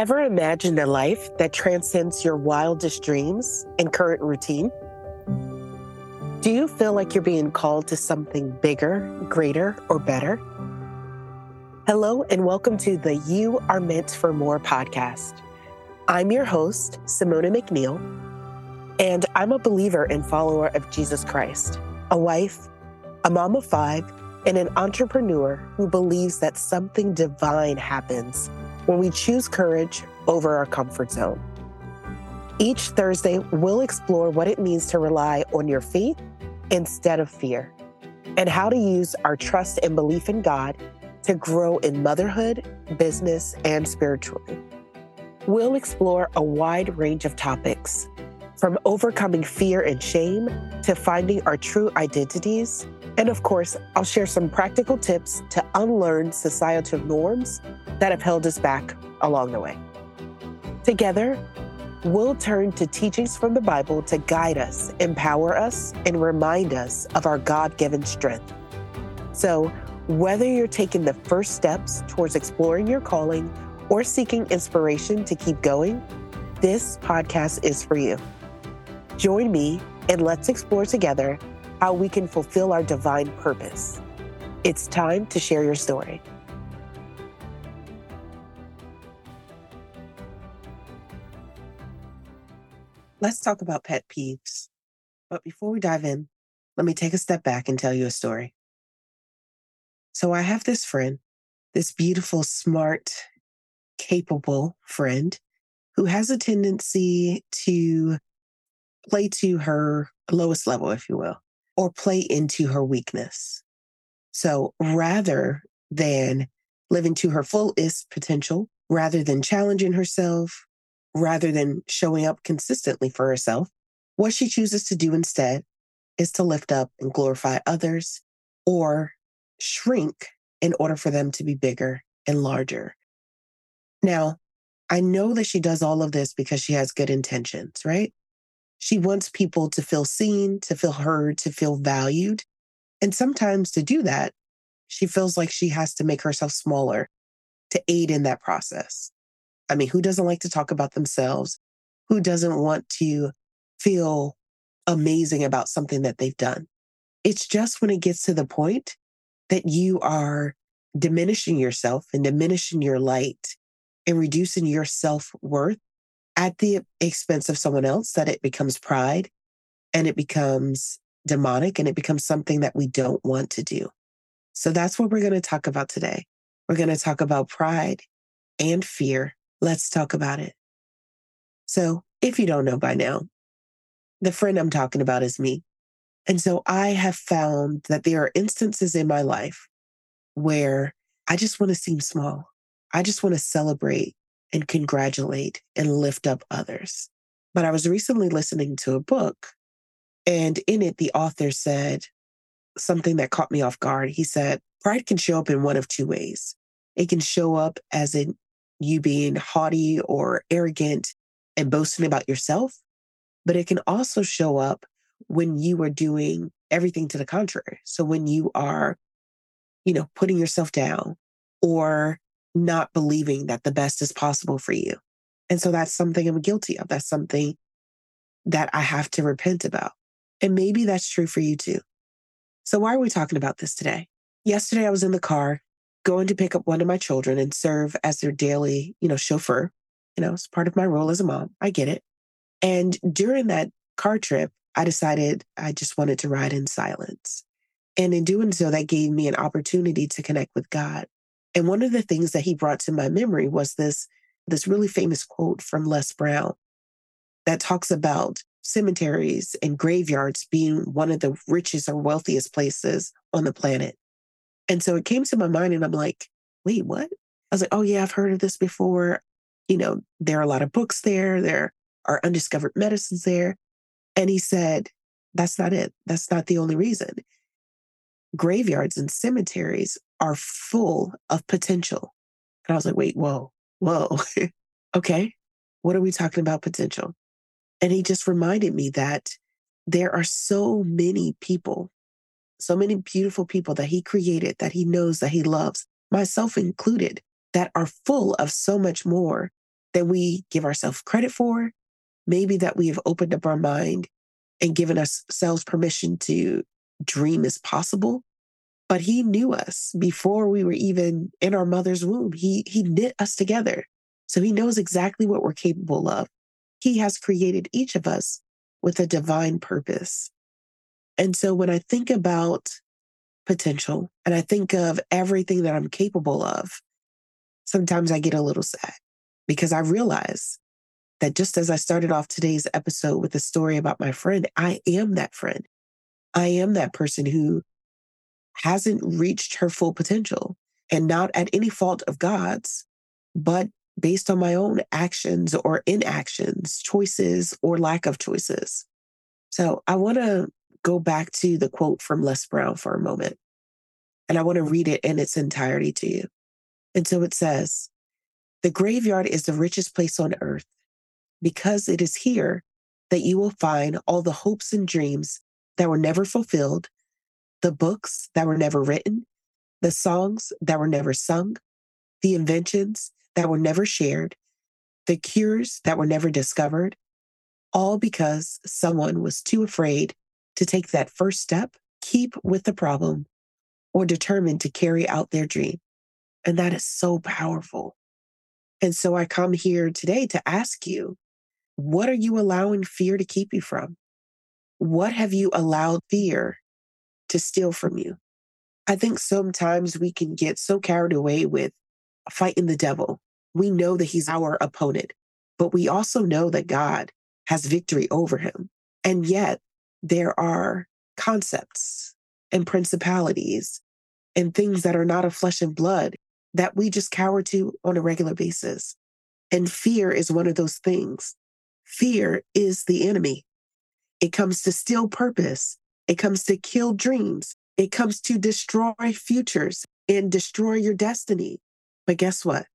Ever imagined a life that transcends your wildest dreams and current routine? Do you feel like you're being called to something bigger, greater, or better? Hello, and welcome to the You Are Meant for More podcast. I'm your host, Simona McNeil, and I'm a believer and follower of Jesus Christ, a wife, a mom of five, and an entrepreneur who believes that something divine happens when we choose courage over our comfort zone. Each Thursday, we'll explore what it means to rely on your faith instead of fear, and how to use our trust and belief in God to grow in motherhood, business, and spiritually. We'll explore a wide range of topics, from overcoming fear and shame to finding our true identities and of course, I'll share some practical tips to unlearn societal norms that have held us back along the way. Together, we'll turn to teachings from the Bible to guide us, empower us, and remind us of our God given strength. So, whether you're taking the first steps towards exploring your calling or seeking inspiration to keep going, this podcast is for you. Join me and let's explore together how we can fulfill our divine purpose. It's time to share your story. Let's talk about pet peeves. But before we dive in, let me take a step back and tell you a story. So I have this friend, this beautiful, smart, capable friend who has a tendency to play to her lowest level, if you will or play into her weakness. So rather than living to her fullest potential, rather than challenging herself, rather than showing up consistently for herself, what she chooses to do instead is to lift up and glorify others or shrink in order for them to be bigger and larger. Now, I know that she does all of this because she has good intentions, right? She wants people to feel seen, to feel heard, to feel valued. And sometimes to do that, she feels like she has to make herself smaller to aid in that process. I mean, who doesn't like to talk about themselves? Who doesn't want to feel amazing about something that they've done? It's just when it gets to the point that you are diminishing yourself and diminishing your light and reducing your self worth at the expense of someone else that it becomes pride and it becomes demonic and it becomes something that we don't want to do. So that's what we're going to talk about today. We're going to talk about pride and fear. Let's talk about it. So, if you don't know by now, the friend I'm talking about is me. And so I have found that there are instances in my life where I just want to seem small. I just want to celebrate and congratulate and lift up others. But I was recently listening to a book, and in it, the author said something that caught me off guard. He said, Pride can show up in one of two ways. It can show up as in you being haughty or arrogant and boasting about yourself, but it can also show up when you are doing everything to the contrary. So when you are, you know, putting yourself down or not believing that the best is possible for you. And so that's something I'm guilty of. That's something that I have to repent about. And maybe that's true for you too. So why are we talking about this today? Yesterday I was in the car going to pick up one of my children and serve as their daily, you know, chauffeur. You know, it's part of my role as a mom. I get it. And during that car trip, I decided I just wanted to ride in silence. And in doing so, that gave me an opportunity to connect with God. And one of the things that he brought to my memory was this, this really famous quote from Les Brown that talks about cemeteries and graveyards being one of the richest or wealthiest places on the planet. And so it came to my mind, and I'm like, wait, what? I was like, oh, yeah, I've heard of this before. You know, there are a lot of books there, there are undiscovered medicines there. And he said, that's not it. That's not the only reason. Graveyards and cemeteries are full of potential. And I was like, wait, whoa, whoa. okay. What are we talking about potential? And he just reminded me that there are so many people, so many beautiful people that he created, that he knows, that he loves, myself included, that are full of so much more than we give ourselves credit for. Maybe that we have opened up our mind and given ourselves permission to dream is possible. But he knew us before we were even in our mother's womb. He, he knit us together. So he knows exactly what we're capable of. He has created each of us with a divine purpose. And so when I think about potential and I think of everything that I'm capable of, sometimes I get a little sad because I realize that just as I started off today's episode with a story about my friend, I am that friend. I am that person who hasn't reached her full potential and not at any fault of God's, but based on my own actions or inactions, choices or lack of choices. So I want to go back to the quote from Les Brown for a moment, and I want to read it in its entirety to you. And so it says, The graveyard is the richest place on earth because it is here that you will find all the hopes and dreams that were never fulfilled, the books that were never written, the songs that were never sung, the inventions that were never shared, the cures that were never discovered, all because someone was too afraid to take that first step, keep with the problem, or determined to carry out their dream. And that is so powerful. And so I come here today to ask you what are you allowing fear to keep you from? What have you allowed fear to steal from you? I think sometimes we can get so carried away with fighting the devil. We know that he's our opponent, but we also know that God has victory over him. And yet there are concepts and principalities and things that are not of flesh and blood that we just cower to on a regular basis. And fear is one of those things. Fear is the enemy. It comes to steal purpose. It comes to kill dreams. It comes to destroy futures and destroy your destiny. But guess what?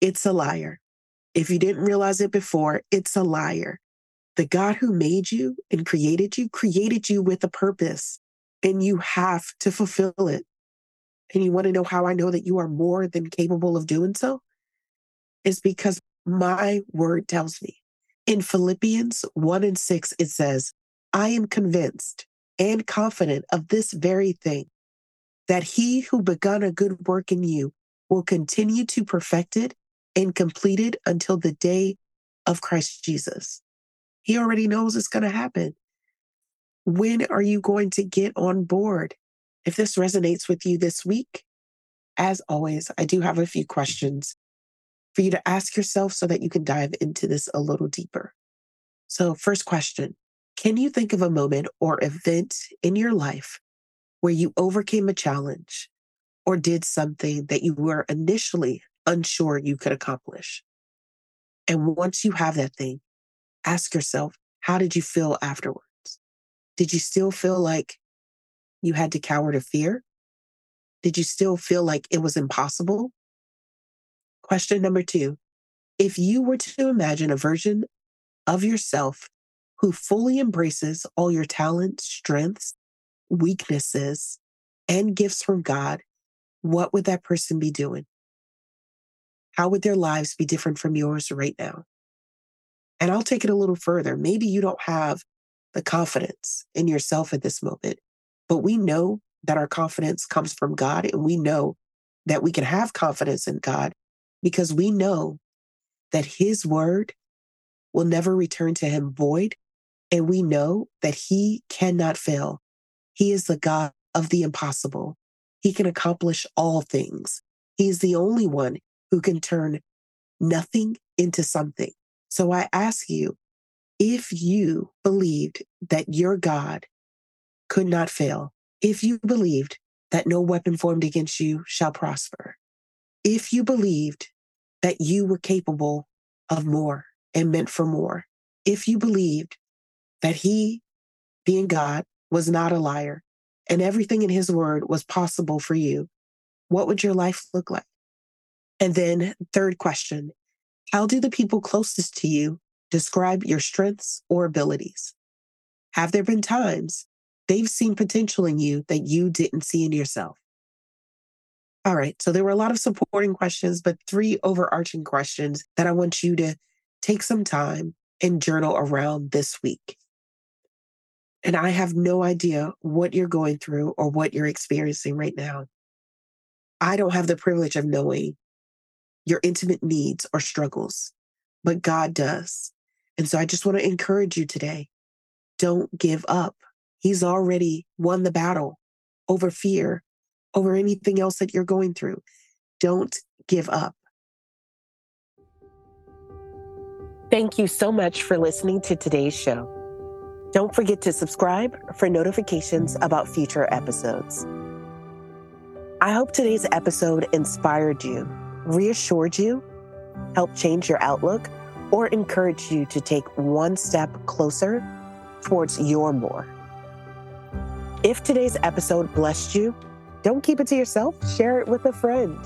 It's a liar. If you didn't realize it before, it's a liar. The God who made you and created you created you with a purpose, and you have to fulfill it. And you want to know how I know that you are more than capable of doing so? Is because my word tells me. In Philippians 1 and 6, it says, I am convinced and confident of this very thing, that he who begun a good work in you will continue to perfect it and complete it until the day of Christ Jesus. He already knows it's going to happen. When are you going to get on board? If this resonates with you this week, as always, I do have a few questions for you to ask yourself so that you can dive into this a little deeper. So, first question Can you think of a moment or event in your life where you overcame a challenge or did something that you were initially unsure you could accomplish. And once you have that thing, ask yourself, how did you feel afterwards? Did you still feel like you had to cower to fear? Did you still feel like it was impossible? Question number two If you were to imagine a version of yourself who fully embraces all your talents, strengths, weaknesses, and gifts from God, what would that person be doing? How would their lives be different from yours right now? And I'll take it a little further. Maybe you don't have the confidence in yourself at this moment, but we know that our confidence comes from God and we know that we can have confidence in God because we know that his word will never return to him void. And we know that he cannot fail. He is the God of the impossible. He can accomplish all things. He is the only one who can turn nothing into something. So I ask you, if you believed that your God could not fail, if you believed that no weapon formed against you shall prosper, if you believed that you were capable of more and meant for more, if you believed that He, being God, was not a liar and everything in His word was possible for you, what would your life look like? And then, third question How do the people closest to you describe your strengths or abilities? Have there been times they've seen potential in you that you didn't see in yourself? All right. So there were a lot of supporting questions, but three overarching questions that I want you to take some time and journal around this week. And I have no idea what you're going through or what you're experiencing right now. I don't have the privilege of knowing your intimate needs or struggles, but God does. And so I just want to encourage you today don't give up. He's already won the battle over fear, over anything else that you're going through. Don't give up. Thank you so much for listening to today's show. Don't forget to subscribe for notifications about future episodes. I hope today's episode inspired you, reassured you, helped change your outlook, or encouraged you to take one step closer towards your more. If today's episode blessed you, don't keep it to yourself, share it with a friend.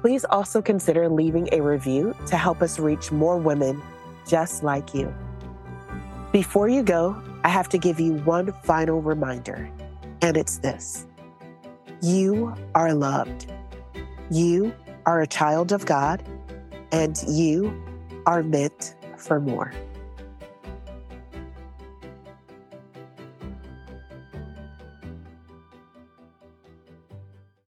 Please also consider leaving a review to help us reach more women just like you. Before you go, I have to give you one final reminder, and it's this You are loved. You are a child of God, and you are meant for more.